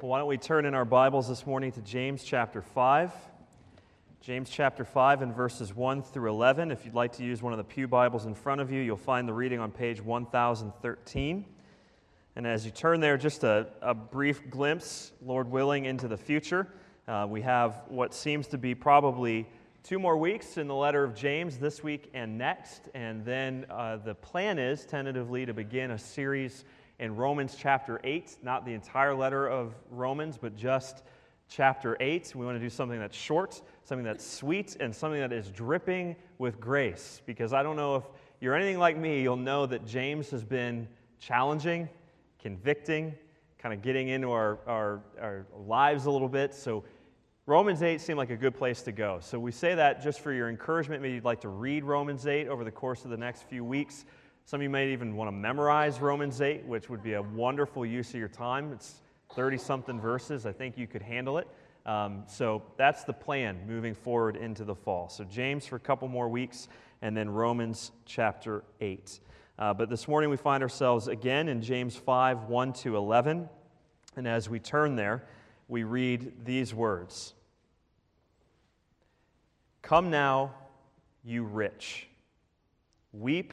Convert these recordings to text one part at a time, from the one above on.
Well, why don't we turn in our Bibles this morning to James chapter 5? James chapter 5 and verses 1 through 11. If you'd like to use one of the Pew Bibles in front of you, you'll find the reading on page 1013. And as you turn there, just a, a brief glimpse, Lord willing, into the future. Uh, we have what seems to be probably two more weeks in the letter of James this week and next. And then uh, the plan is tentatively to begin a series in Romans chapter 8, not the entire letter of Romans, but just chapter 8. We want to do something that's short, something that's sweet, and something that is dripping with grace. Because I don't know if you're anything like me, you'll know that James has been challenging, convicting, kind of getting into our, our, our lives a little bit. So Romans 8 seemed like a good place to go. So we say that just for your encouragement. Maybe you'd like to read Romans 8 over the course of the next few weeks. Some of you may even want to memorize Romans 8, which would be a wonderful use of your time. It's 30 something verses. I think you could handle it. Um, so that's the plan moving forward into the fall. So, James for a couple more weeks, and then Romans chapter 8. Uh, but this morning we find ourselves again in James 5 1 to 11. And as we turn there, we read these words Come now, you rich, weep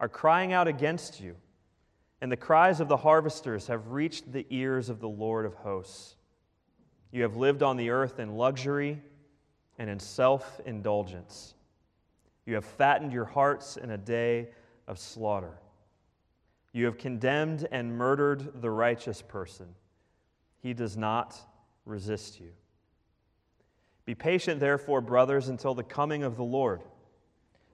are crying out against you, and the cries of the harvesters have reached the ears of the Lord of hosts. You have lived on the earth in luxury and in self indulgence. You have fattened your hearts in a day of slaughter. You have condemned and murdered the righteous person. He does not resist you. Be patient, therefore, brothers, until the coming of the Lord.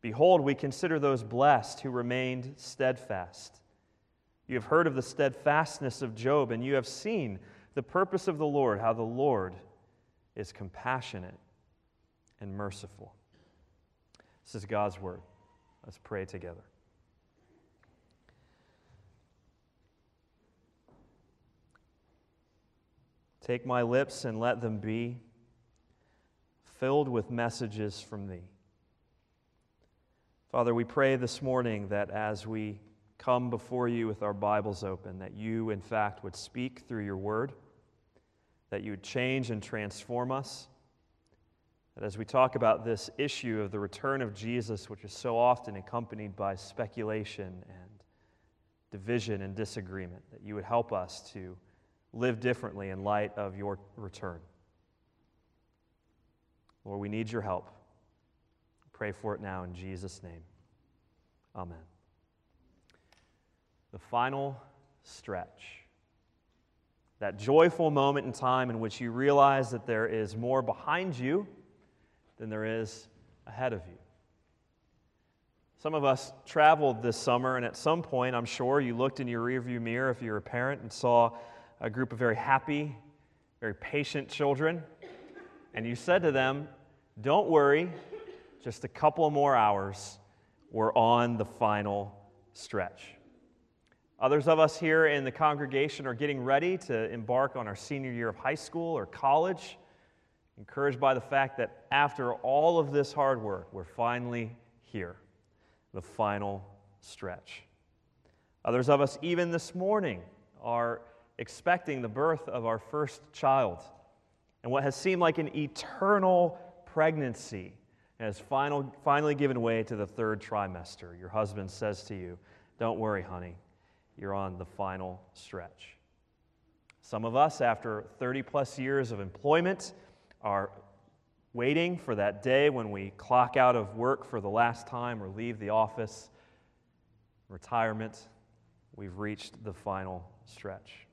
Behold, we consider those blessed who remained steadfast. You have heard of the steadfastness of Job, and you have seen the purpose of the Lord, how the Lord is compassionate and merciful. This is God's word. Let's pray together. Take my lips and let them be filled with messages from thee. Father, we pray this morning that as we come before you with our Bibles open, that you, in fact, would speak through your word, that you would change and transform us. That as we talk about this issue of the return of Jesus, which is so often accompanied by speculation and division and disagreement, that you would help us to live differently in light of your return. Lord, we need your help. Pray for it now in Jesus' name. Amen. The final stretch. That joyful moment in time in which you realize that there is more behind you than there is ahead of you. Some of us traveled this summer, and at some point, I'm sure you looked in your rearview mirror if you're a parent and saw a group of very happy, very patient children, and you said to them, Don't worry, just a couple more hours, we're on the final stretch. Others of us here in the congregation are getting ready to embark on our senior year of high school or college, encouraged by the fact that after all of this hard work, we're finally here, the final stretch. Others of us, even this morning, are expecting the birth of our first child. And what has seemed like an eternal pregnancy has final, finally given way to the third trimester. Your husband says to you, Don't worry, honey, you're on the final stretch. Some of us, after 30 plus years of employment, are waiting for that day when we clock out of work for the last time or leave the office. Retirement, we've reached the final stretch.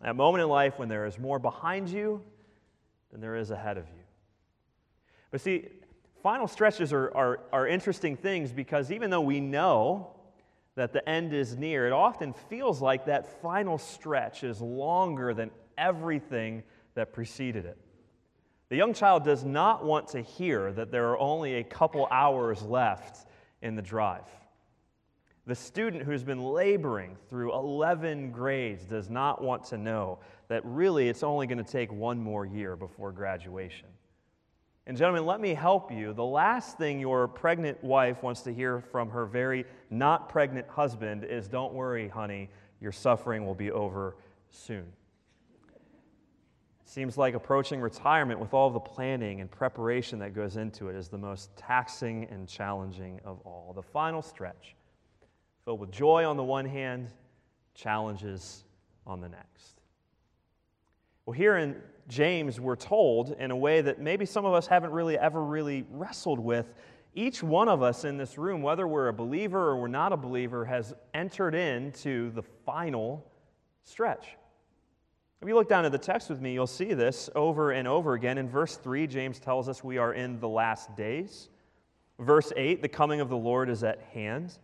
That moment in life when there is more behind you than there is ahead of you. But see, final stretches are, are, are interesting things because even though we know that the end is near, it often feels like that final stretch is longer than everything that preceded it. The young child does not want to hear that there are only a couple hours left in the drive. The student who's been laboring through 11 grades does not want to know that really it's only going to take one more year before graduation. And, gentlemen, let me help you. The last thing your pregnant wife wants to hear from her very not pregnant husband is don't worry, honey, your suffering will be over soon. Seems like approaching retirement with all the planning and preparation that goes into it is the most taxing and challenging of all. The final stretch filled with joy on the one hand, challenges on the next. Well, here in James, we're told in a way that maybe some of us haven't really ever really wrestled with. Each one of us in this room, whether we're a believer or we're not a believer, has entered into the final stretch. If you look down at the text with me, you'll see this over and over again. In verse 3, James tells us we are in the last days. Verse 8, the coming of the Lord is at hand.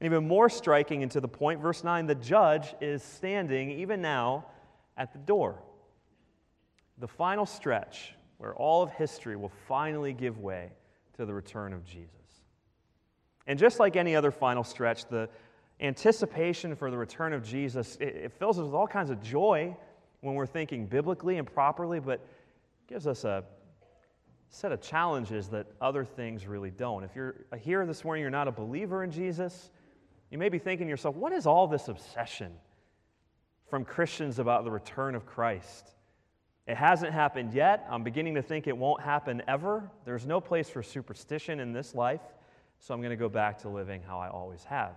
And even more striking and to the point, verse 9, the judge is standing even now at the door. The final stretch where all of history will finally give way to the return of Jesus. And just like any other final stretch, the anticipation for the return of Jesus, it, it fills us with all kinds of joy when we're thinking biblically and properly, but gives us a set of challenges that other things really don't. If you're here this morning, you're not a believer in Jesus, you may be thinking to yourself, what is all this obsession from Christians about the return of Christ? It hasn't happened yet. I'm beginning to think it won't happen ever. There's no place for superstition in this life, so I'm going to go back to living how I always have.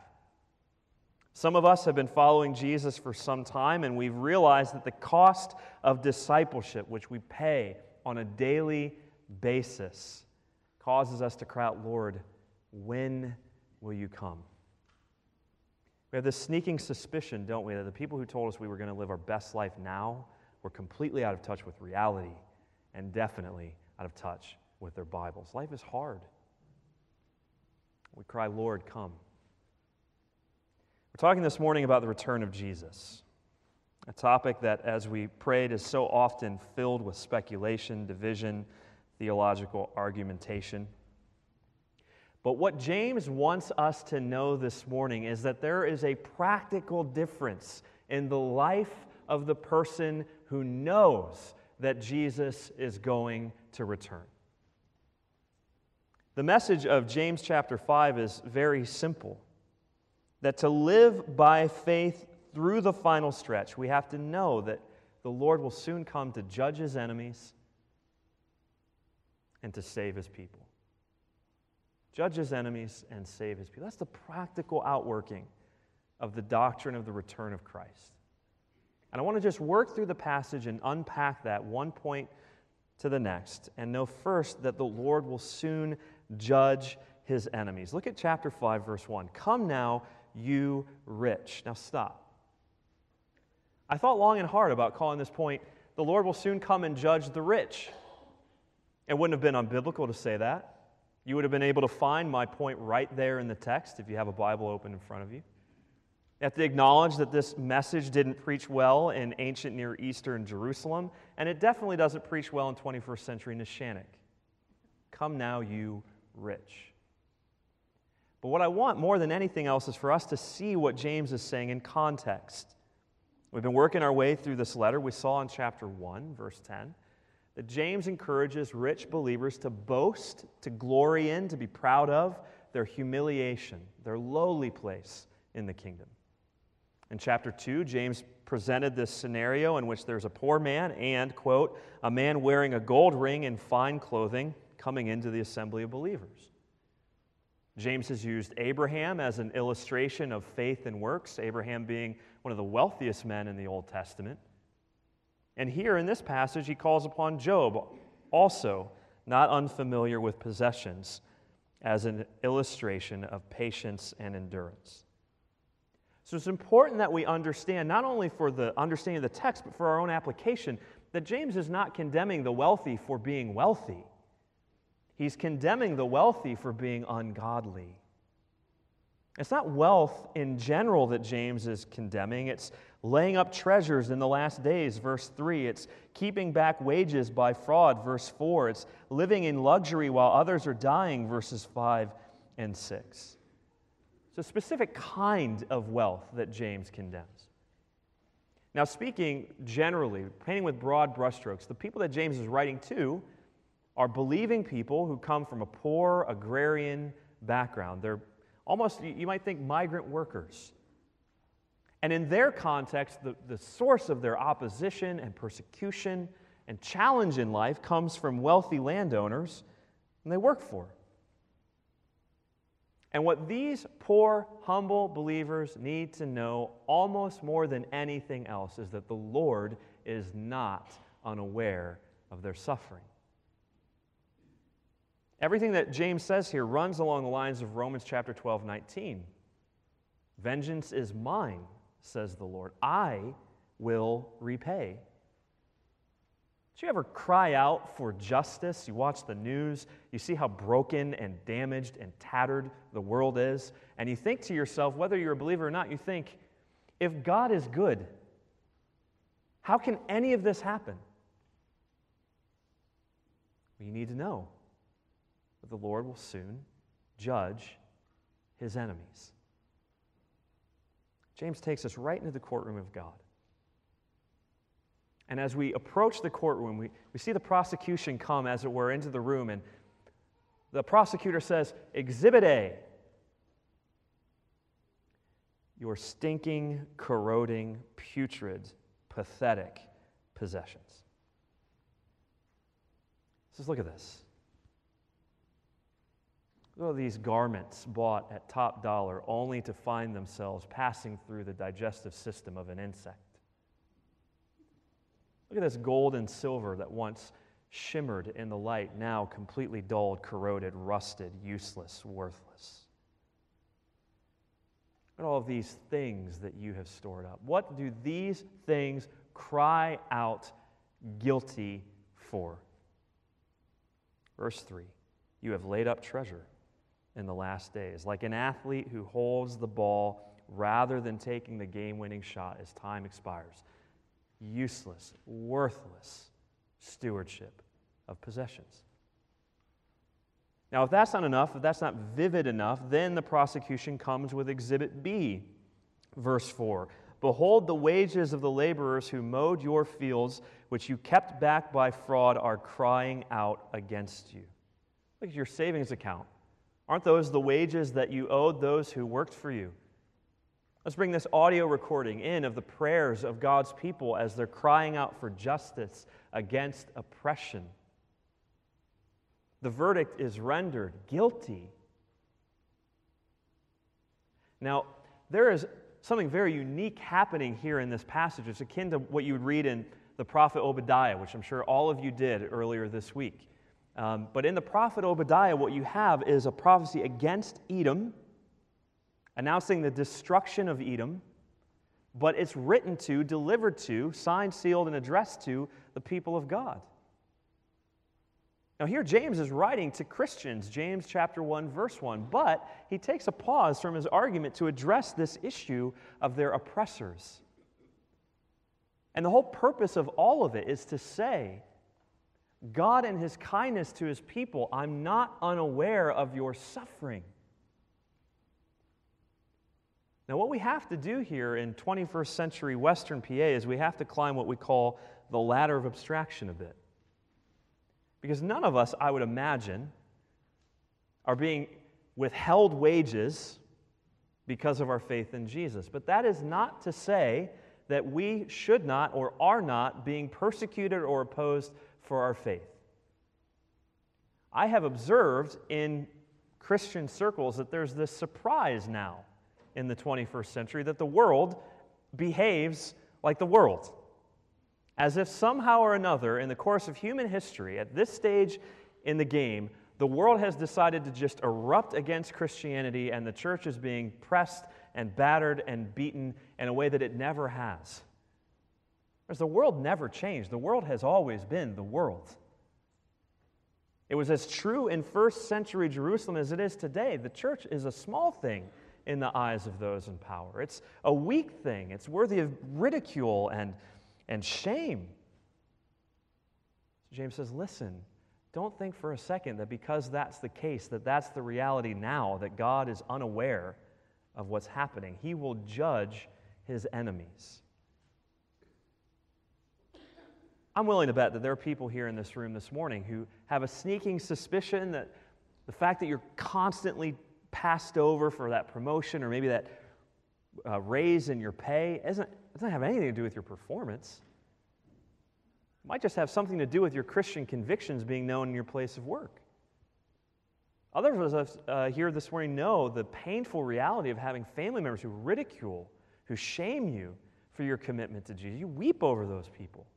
Some of us have been following Jesus for some time, and we've realized that the cost of discipleship, which we pay on a daily basis, causes us to cry out, Lord, when will you come? We have this sneaking suspicion, don't we, that the people who told us we were going to live our best life now were completely out of touch with reality and definitely out of touch with their Bibles. Life is hard. We cry, Lord, come. We're talking this morning about the return of Jesus, a topic that, as we prayed, is so often filled with speculation, division, theological argumentation. But what James wants us to know this morning is that there is a practical difference in the life of the person who knows that Jesus is going to return. The message of James chapter 5 is very simple that to live by faith through the final stretch, we have to know that the Lord will soon come to judge his enemies and to save his people judge his enemies, and save his people. That's the practical outworking of the doctrine of the return of Christ. And I want to just work through the passage and unpack that one point to the next and know first that the Lord will soon judge his enemies. Look at chapter 5, verse 1. Come now, you rich. Now stop. I thought long and hard about calling this point, the Lord will soon come and judge the rich. It wouldn't have been unbiblical to say that. You would have been able to find my point right there in the text if you have a Bible open in front of you. Have to acknowledge that this message didn't preach well in ancient Near Eastern Jerusalem, and it definitely doesn't preach well in 21st century Neshannock. Come now, you rich. But what I want more than anything else is for us to see what James is saying in context. We've been working our way through this letter. We saw in chapter 1, verse 10 that James encourages rich believers to boast, to glory in, to be proud of their humiliation, their lowly place in the kingdom. In chapter 2, James presented this scenario in which there's a poor man and, quote, a man wearing a gold ring and fine clothing coming into the assembly of believers. James has used Abraham as an illustration of faith and works, Abraham being one of the wealthiest men in the Old Testament. And here in this passage, he calls upon Job, also not unfamiliar with possessions, as an illustration of patience and endurance. So it's important that we understand, not only for the understanding of the text, but for our own application, that James is not condemning the wealthy for being wealthy. He's condemning the wealthy for being ungodly. It's not wealth in general that James is condemning. It's laying up treasures in the last days, verse 3. It's keeping back wages by fraud, verse 4. It's living in luxury while others are dying, verses 5 and 6. It's a specific kind of wealth that James condemns. Now, speaking generally, painting with broad brushstrokes, the people that James is writing to are believing people who come from a poor agrarian background. They're almost, you might think, migrant workers. And in their context, the, the source of their opposition and persecution and challenge in life comes from wealthy landowners and they work for. And what these poor, humble believers need to know almost more than anything else is that the Lord is not unaware of their suffering. Everything that James says here runs along the lines of Romans chapter 12, 19. Vengeance is mine, says the Lord. I will repay. Do you ever cry out for justice? You watch the news, you see how broken and damaged and tattered the world is, and you think to yourself, whether you're a believer or not, you think, if God is good, how can any of this happen? You need to know that the Lord will soon judge his enemies. James takes us right into the courtroom of God. And as we approach the courtroom, we, we see the prosecution come, as it were, into the room, and the prosecutor says, Exhibit A, your stinking, corroding, putrid, pathetic possessions. Says, look at this. Look at these garments bought at top dollar only to find themselves passing through the digestive system of an insect. Look at this gold and silver that once shimmered in the light, now completely dulled, corroded, rusted, useless, worthless. Look at all of these things that you have stored up. What do these things cry out guilty for? Verse 3 You have laid up treasure in the last days, like an athlete who holds the ball rather than taking the game winning shot as time expires. Useless, worthless stewardship of possessions. Now, if that's not enough, if that's not vivid enough, then the prosecution comes with Exhibit B, verse 4. Behold, the wages of the laborers who mowed your fields, which you kept back by fraud, are crying out against you. Look at your savings account. Aren't those the wages that you owed those who worked for you? Let's bring this audio recording in of the prayers of God's people as they're crying out for justice against oppression. The verdict is rendered guilty. Now, there is something very unique happening here in this passage. It's akin to what you would read in the prophet Obadiah, which I'm sure all of you did earlier this week. Um, but in the prophet Obadiah, what you have is a prophecy against Edom, announcing the destruction of Edom, but it's written to, delivered to, signed, sealed, and addressed to the people of God. Now, here James is writing to Christians, James chapter 1, verse 1, but he takes a pause from his argument to address this issue of their oppressors. And the whole purpose of all of it is to say God, in his kindness to his people, I'm not unaware of your suffering. Now, what we have to do here in 21st century Western PA is we have to climb what we call the ladder of abstraction a bit. Because none of us, I would imagine, are being withheld wages because of our faith in Jesus. But that is not to say that we should not or are not being persecuted or opposed for our faith. I have observed in Christian circles that there's this surprise now in the 21st century that the world behaves like the world. as if somehow or another, in the course of human history, at this stage in the game, the world has decided to just erupt against Christianity and the church is being pressed and battered and beaten in a way that it never has. Because the world never changed, the world has always been the world. It was as true in first century Jerusalem as it is today. The church is a small thing in the eyes of those in power. It's a weak thing, it's worthy of ridicule and, and shame. James says, listen, don't think for a second that because that's the case, that that's the reality now, that God is unaware of what's happening. He will judge his enemies. I'm willing to bet that there are people here in this room this morning who have a sneaking suspicion that the fact that you're constantly passed over for that promotion or maybe that uh, raise in your pay isn't, doesn't have anything to do with your performance. It might just have something to do with your Christian convictions being known in your place of work. Others of us uh, here this morning know the painful reality of having family members who ridicule, who shame you for your commitment to Jesus. You weep over those people.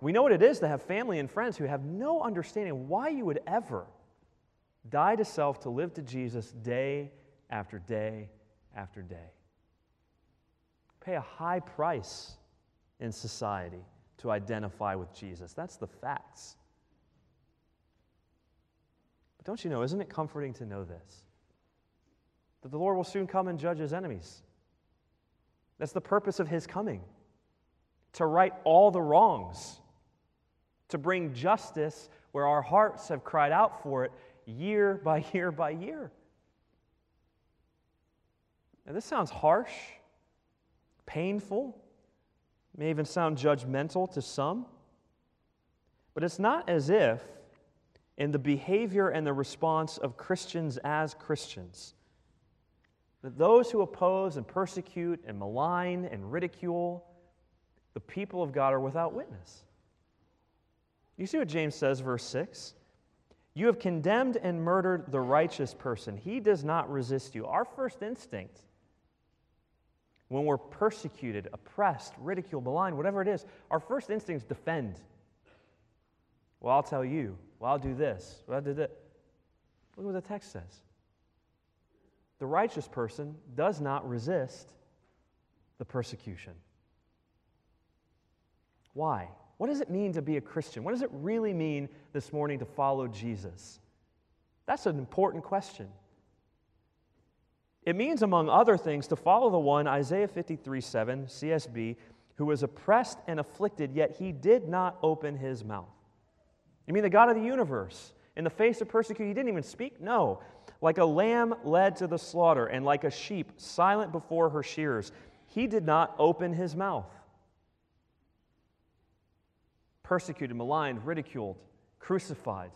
We know what it is to have family and friends who have no understanding why you would ever die to self to live to Jesus day after day after day. Pay a high price in society to identify with Jesus. That's the facts. But don't you know, isn't it comforting to know this? That the Lord will soon come and judge his enemies. That's the purpose of his coming to right all the wrongs to bring justice where our hearts have cried out for it year by year by year. Now, this sounds harsh, painful, may even sound judgmental to some, but it's not as if, in the behavior and the response of Christians as Christians, that those who oppose and persecute and malign and ridicule the people of God are without witness. You see what James says, verse 6? You have condemned and murdered the righteous person. He does not resist you. Our first instinct, when we're persecuted, oppressed, ridiculed, maligned, whatever it is, our first instinct is defend. Well, I'll tell you. Well, I'll do this. Well, I did that. Look what the text says. The righteous person does not resist the persecution. Why? What does it mean to be a Christian? What does it really mean this morning to follow Jesus? That's an important question. It means, among other things, to follow the one, Isaiah 53 7, CSB, who was oppressed and afflicted, yet he did not open his mouth. You mean the God of the universe? In the face of persecution, he didn't even speak? No. Like a lamb led to the slaughter, and like a sheep silent before her shears, he did not open his mouth persecuted, maligned, ridiculed, crucified.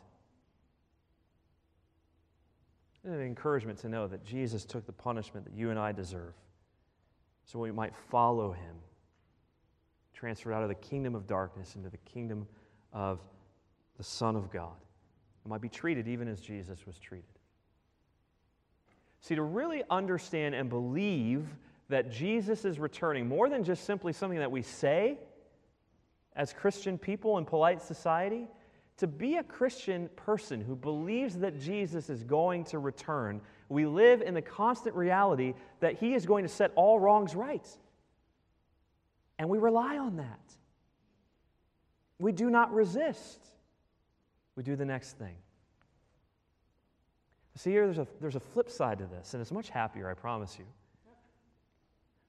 It's an encouragement to know that Jesus took the punishment that you and I deserve so we might follow him, transferred out of the kingdom of darkness into the kingdom of the Son of God, and might be treated even as Jesus was treated. See, to really understand and believe that Jesus is returning, more than just simply something that we say, as Christian people in polite society, to be a Christian person who believes that Jesus is going to return, we live in the constant reality that he is going to set all wrongs right. And we rely on that. We do not resist, we do the next thing. See, here there's a, there's a flip side to this, and it's much happier, I promise you.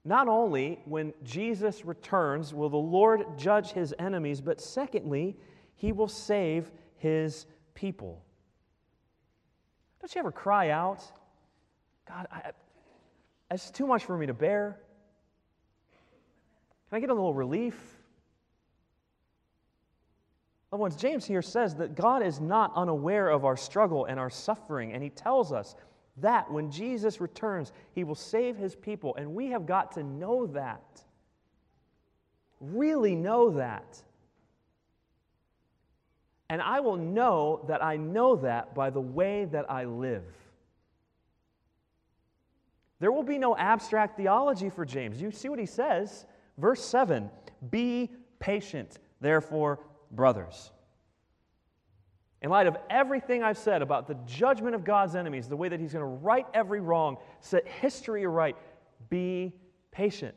Not only when Jesus returns will the Lord judge his enemies, but secondly, he will save his people. Don't you ever cry out, God, I, it's too much for me to bear? Can I get a little relief? Loved ones, James here says that God is not unaware of our struggle and our suffering, and he tells us that when Jesus returns, he will save his people. And we have got to know that. Really know that. And I will know that I know that by the way that I live. There will be no abstract theology for James. You see what he says? Verse 7 Be patient, therefore, brothers. In light of everything I've said about the judgment of God's enemies, the way that He's going to right every wrong, set history right, be patient.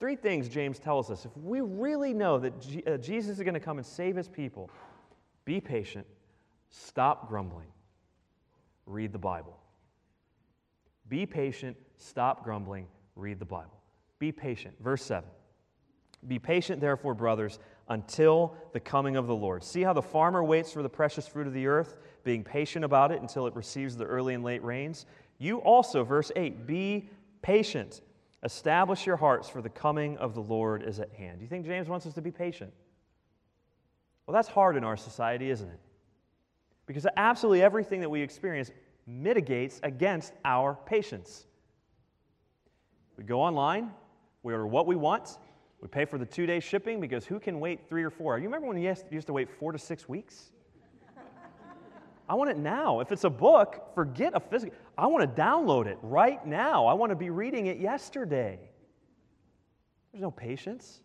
Three things James tells us. If we really know that G- uh, Jesus is going to come and save His people, be patient, stop grumbling, read the Bible. Be patient, stop grumbling, read the Bible. Be patient. Verse 7. Be patient, therefore, brothers until the coming of the Lord. See how the farmer waits for the precious fruit of the earth, being patient about it until it receives the early and late rains? You also, verse 8, be patient. Establish your hearts, for the coming of the Lord is at hand. Do you think James wants us to be patient? Well, that's hard in our society, isn't it? Because absolutely everything that we experience mitigates against our patience. We go online, we order what we want, we pay for the two day shipping because who can wait three or four? You remember when you used to wait four to six weeks? I want it now. If it's a book, forget a physical. I want to download it right now. I want to be reading it yesterday. There's no patience.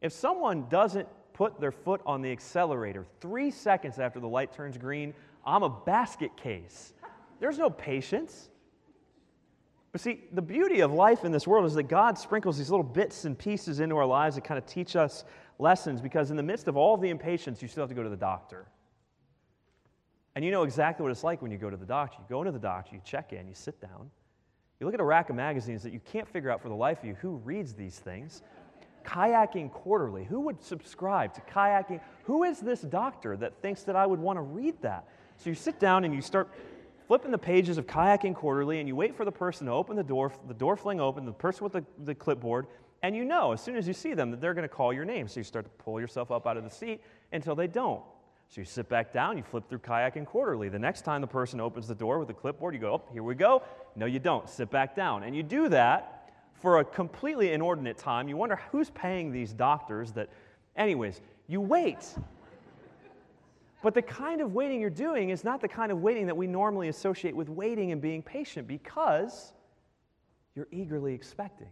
If someone doesn't put their foot on the accelerator three seconds after the light turns green, I'm a basket case. There's no patience. But see, the beauty of life in this world is that God sprinkles these little bits and pieces into our lives that kind of teach us lessons because in the midst of all the impatience, you still have to go to the doctor. And you know exactly what it's like when you go to the doctor. You go into the doctor, you check in, you sit down, you look at a rack of magazines that you can't figure out for the life of you who reads these things. Kayaking Quarterly. Who would subscribe to Kayaking? Who is this doctor that thinks that I would want to read that? So you sit down and you start flipping the pages of Kayaking Quarterly, and you wait for the person to open the door, the door fling open, the person with the, the clipboard, and you know as soon as you see them that they're going to call your name. So you start to pull yourself up out of the seat until they don't. So you sit back down, you flip through Kayaking Quarterly. The next time the person opens the door with the clipboard, you go, oh, here we go. No, you don't. Sit back down. And you do that for a completely inordinate time. You wonder who's paying these doctors that, anyways, you wait. But the kind of waiting you're doing is not the kind of waiting that we normally associate with waiting and being patient because you're eagerly expecting.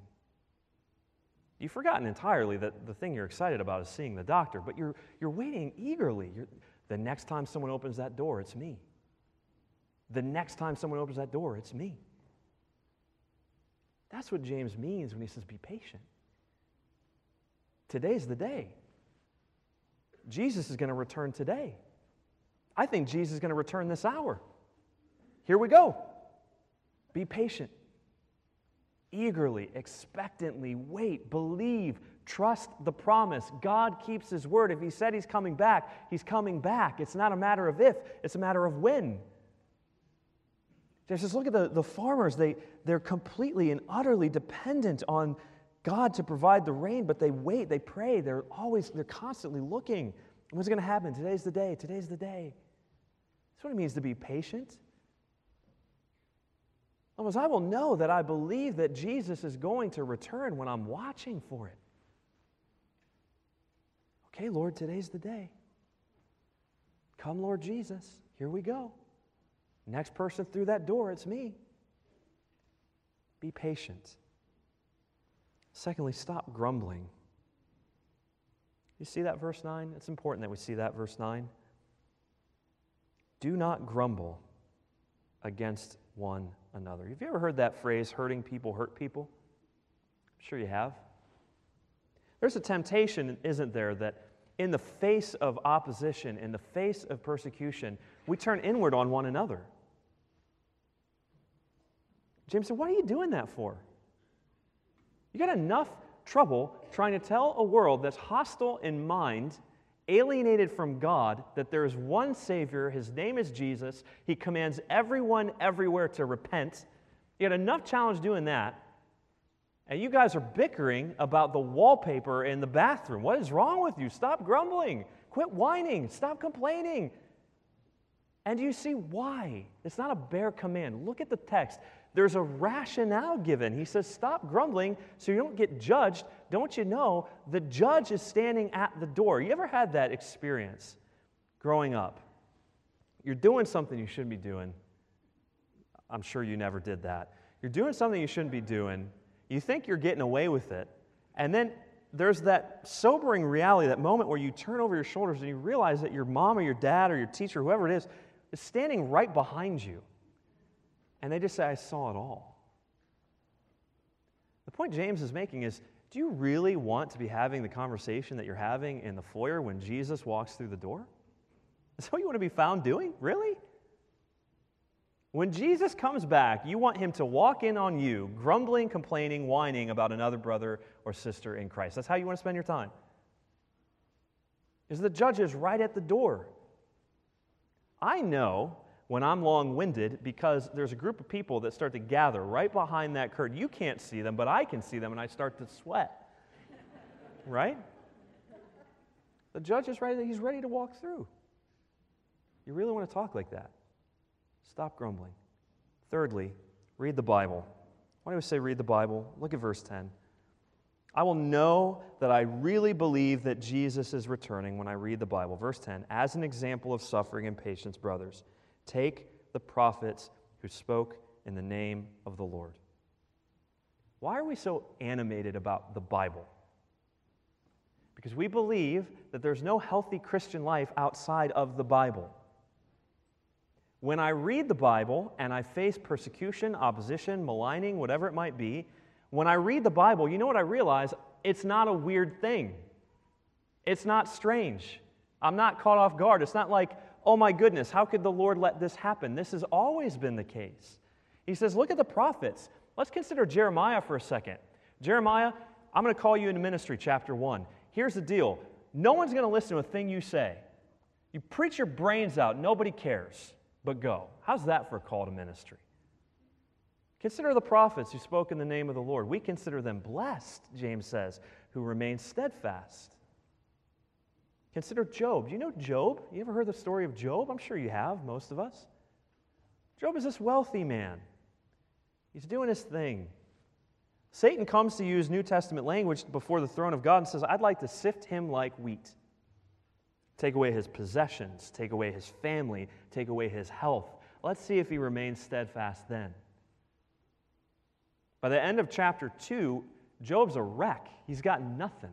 You've forgotten entirely that the thing you're excited about is seeing the doctor, but you're, you're waiting eagerly. You're, the next time someone opens that door, it's me. The next time someone opens that door, it's me. That's what James means when he says, be patient. Today's the day. Jesus is going to return today. I think Jesus is going to return this hour. Here we go. Be patient. Eagerly, expectantly wait, believe, trust the promise. God keeps his word. If he said he's coming back, he's coming back. It's not a matter of if, it's a matter of when. Just look at the, the farmers. They, they're completely and utterly dependent on God to provide the rain, but they wait, they pray, they're always, they're constantly looking. What's going to happen? Today's the day, today's the day. That's what it means to be patient. Otherwise, I will know that I believe that Jesus is going to return when I'm watching for it. Okay, Lord, today's the day. Come, Lord Jesus. Here we go. Next person through that door, it's me. Be patient. Secondly, stop grumbling. You see that verse 9? It's important that we see that verse 9. Do not grumble against one another. Have you ever heard that phrase, hurting people hurt people? I'm sure you have. There's a temptation, isn't there, that in the face of opposition, in the face of persecution, we turn inward on one another. James said, What are you doing that for? You got enough trouble trying to tell a world that's hostile in mind alienated from God, that there is one Savior. His name is Jesus. He commands everyone everywhere to repent. You had enough challenge doing that. And you guys are bickering about the wallpaper in the bathroom. What is wrong with you? Stop grumbling. Quit whining. Stop complaining. And you see why? It's not a bare command. Look at the text. There's a rationale given. He says, Stop grumbling so you don't get judged. Don't you know the judge is standing at the door? You ever had that experience growing up? You're doing something you shouldn't be doing. I'm sure you never did that. You're doing something you shouldn't be doing. You think you're getting away with it. And then there's that sobering reality, that moment where you turn over your shoulders and you realize that your mom or your dad or your teacher, whoever it is, is standing right behind you. And they just say, I saw it all. The point James is making is do you really want to be having the conversation that you're having in the foyer when Jesus walks through the door? Is that what you want to be found doing? Really? When Jesus comes back, you want him to walk in on you, grumbling, complaining, whining about another brother or sister in Christ. That's how you want to spend your time. Is the judge is right at the door. I know when I'm long winded because there's a group of people that start to gather right behind that curtain. You can't see them, but I can see them and I start to sweat. right? The judge is ready, he's ready to walk through. You really want to talk like that? Stop grumbling. Thirdly, read the Bible. Why do we say read the Bible? Look at verse 10. I will know that I really believe that Jesus is returning when I read the Bible. Verse 10 As an example of suffering and patience, brothers, take the prophets who spoke in the name of the Lord. Why are we so animated about the Bible? Because we believe that there's no healthy Christian life outside of the Bible. When I read the Bible and I face persecution, opposition, maligning, whatever it might be, when I read the Bible, you know what I realize? It's not a weird thing. It's not strange. I'm not caught off guard. It's not like, oh my goodness, how could the Lord let this happen? This has always been the case. He says, look at the prophets. Let's consider Jeremiah for a second. Jeremiah, I'm going to call you into ministry, chapter 1. Here's the deal no one's going to listen to a thing you say. You preach your brains out, nobody cares but go. How's that for a call to ministry? Consider the prophets who spoke in the name of the Lord. We consider them blessed, James says, who remain steadfast. Consider Job. Do you know Job? You ever heard the story of Job? I'm sure you have, most of us. Job is this wealthy man. He's doing his thing. Satan comes to use New Testament language before the throne of God and says, I'd like to sift him like wheat. Take away his possessions, take away his family, take away his health. Let's see if he remains steadfast then. By the end of chapter 2, Job's a wreck. He's got nothing.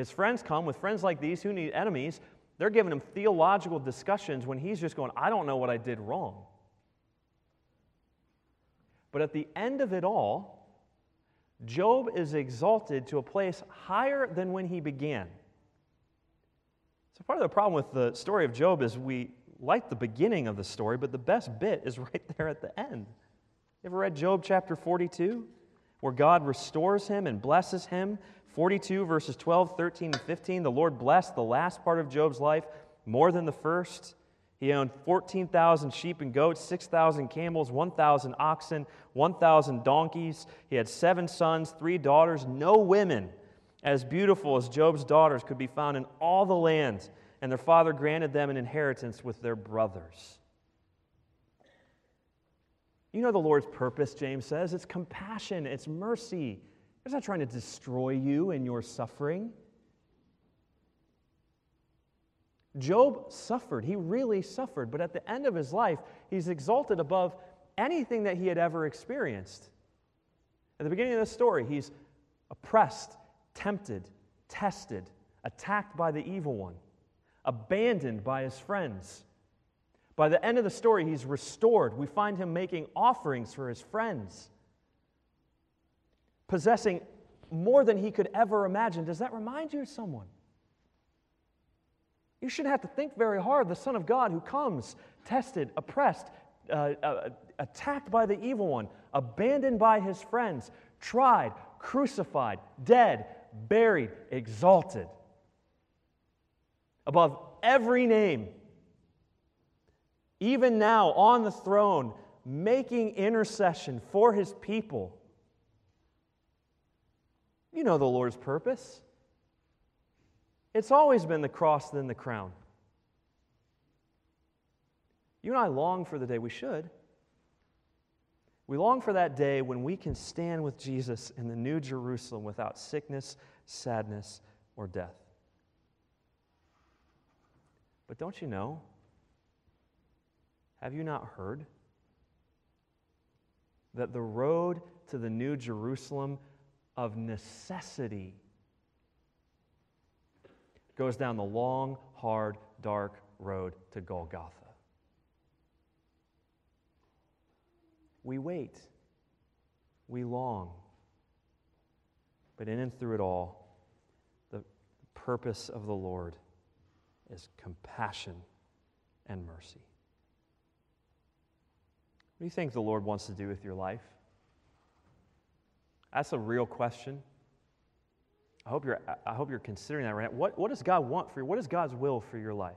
His friends come with friends like these who need enemies. They're giving him theological discussions when he's just going, I don't know what I did wrong. But at the end of it all, Job is exalted to a place higher than when he began. So, part of the problem with the story of Job is we like the beginning of the story, but the best bit is right there at the end. You ever read Job chapter 42, where God restores him and blesses him? 42, verses 12, 13, and 15. The Lord blessed the last part of Job's life more than the first. He owned 14,000 sheep and goats, 6,000 camels, 1,000 oxen, 1,000 donkeys. He had seven sons, three daughters, no women as beautiful as Job's daughters could be found in all the lands, and their father granted them an inheritance with their brothers. You know the Lord's purpose, James says. It's compassion, it's mercy. He's not trying to destroy you in your suffering. Job suffered. He really suffered. But at the end of his life, he's exalted above anything that he had ever experienced. At the beginning of the story, he's oppressed tempted, tested, attacked by the evil one, abandoned by his friends. By the end of the story, he's restored. We find him making offerings for his friends, possessing more than he could ever imagine. Does that remind you of someone? You shouldn't have to think very hard. The Son of God who comes, tested, oppressed, uh, uh, attacked by the evil one, abandoned by his friends, tried, crucified, dead, buried, exalted above every name. Even now on the throne, making intercession for his people. You know the Lord's purpose. It's always been the cross, then the crown. You and I long for the day we should we long for that day when we can stand with Jesus in the New Jerusalem without sickness, sadness, or death. But don't you know? Have you not heard? that the road to the New Jerusalem of necessity goes down the long, hard, dark road to Golgotha. We wait, we long, but in and through it all, the purpose of the Lord is compassion and mercy. What do you think the Lord wants to do with your life? That's a real question. I hope you're, I hope you're considering that right now. What, what does God want for you? What is God's will for your life?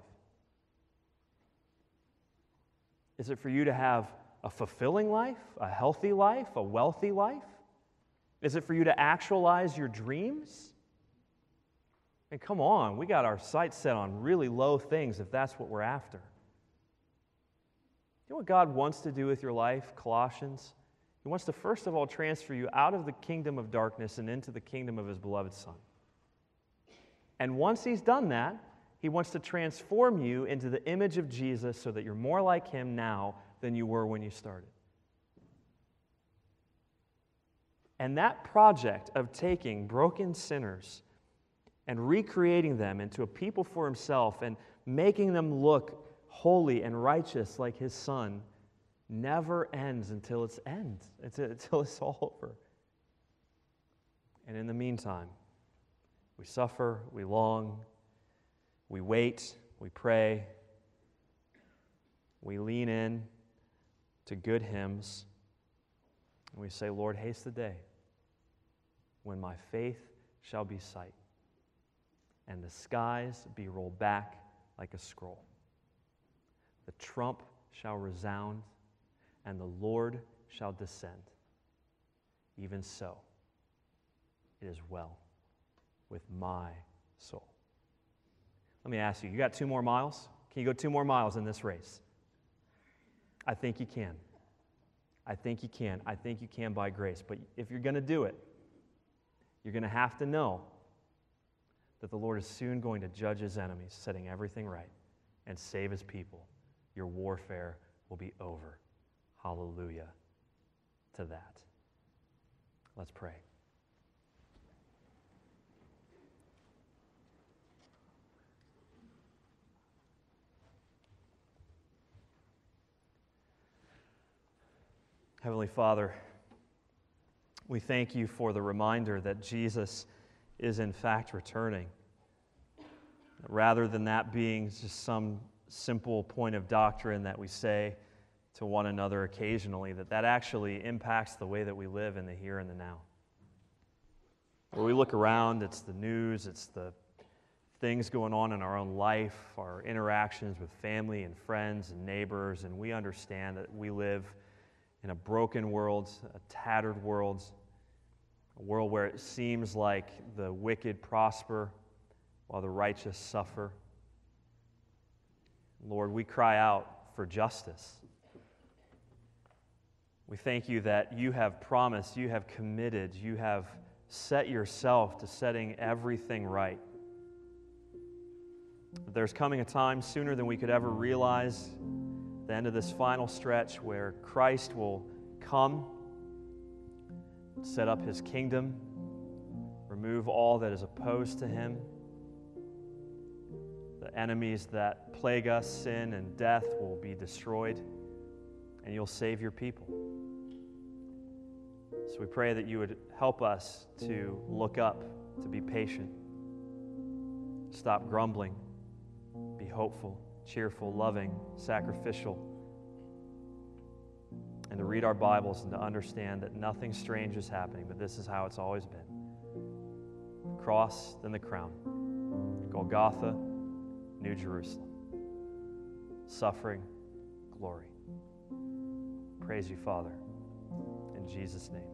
Is it for you to have a fulfilling life, a healthy life, a wealthy life? Is it for you to actualize your dreams? And come on, we got our sights set on really low things if that's what we're after. You know what God wants to do with your life, Colossians? He wants to first of all transfer you out of the kingdom of darkness and into the kingdom of his beloved Son. And once he's done that, he wants to transform you into the image of Jesus so that you're more like him now than you were when you started. And that project of taking broken sinners and recreating them into a people for himself and making them look holy and righteous like his son never ends until it's ends, until it's all over. And in the meantime, we suffer, we long, we wait, we pray, we lean in to good hymns, and we say, Lord, haste the day when my faith shall be sight, and the skies be rolled back like a scroll. The trump shall resound and the Lord shall descend. Even so, it is well with my soul. Let me ask you, you got two more miles? Can you go two more miles in this race? I think you can. I think you can. I think you can by grace. But if you're going to do it, you're going to have to know that the Lord is soon going to judge his enemies, setting everything right, and save his people. Your warfare will be over. Hallelujah to that. Let's pray. Heavenly Father, we thank you for the reminder that Jesus is in fact returning. Rather than that being just some simple point of doctrine that we say, to one another occasionally, that that actually impacts the way that we live in the here and the now. Where we look around, it's the news, it's the things going on in our own life, our interactions with family and friends and neighbors, and we understand that we live in a broken world, a tattered world, a world where it seems like the wicked prosper while the righteous suffer. Lord, we cry out for justice. We thank you that you have promised, you have committed, you have set yourself to setting everything right. There's coming a time sooner than we could ever realize, the end of this final stretch, where Christ will come, set up his kingdom, remove all that is opposed to him. The enemies that plague us, sin and death, will be destroyed, and you'll save your people. So we pray that you would help us to look up, to be patient, stop grumbling, be hopeful, cheerful, loving, sacrificial, and to read our Bibles and to understand that nothing strange is happening, but this is how it's always been the cross, then the crown, Golgotha, New Jerusalem, suffering, glory. Praise you, Father. In Jesus' name.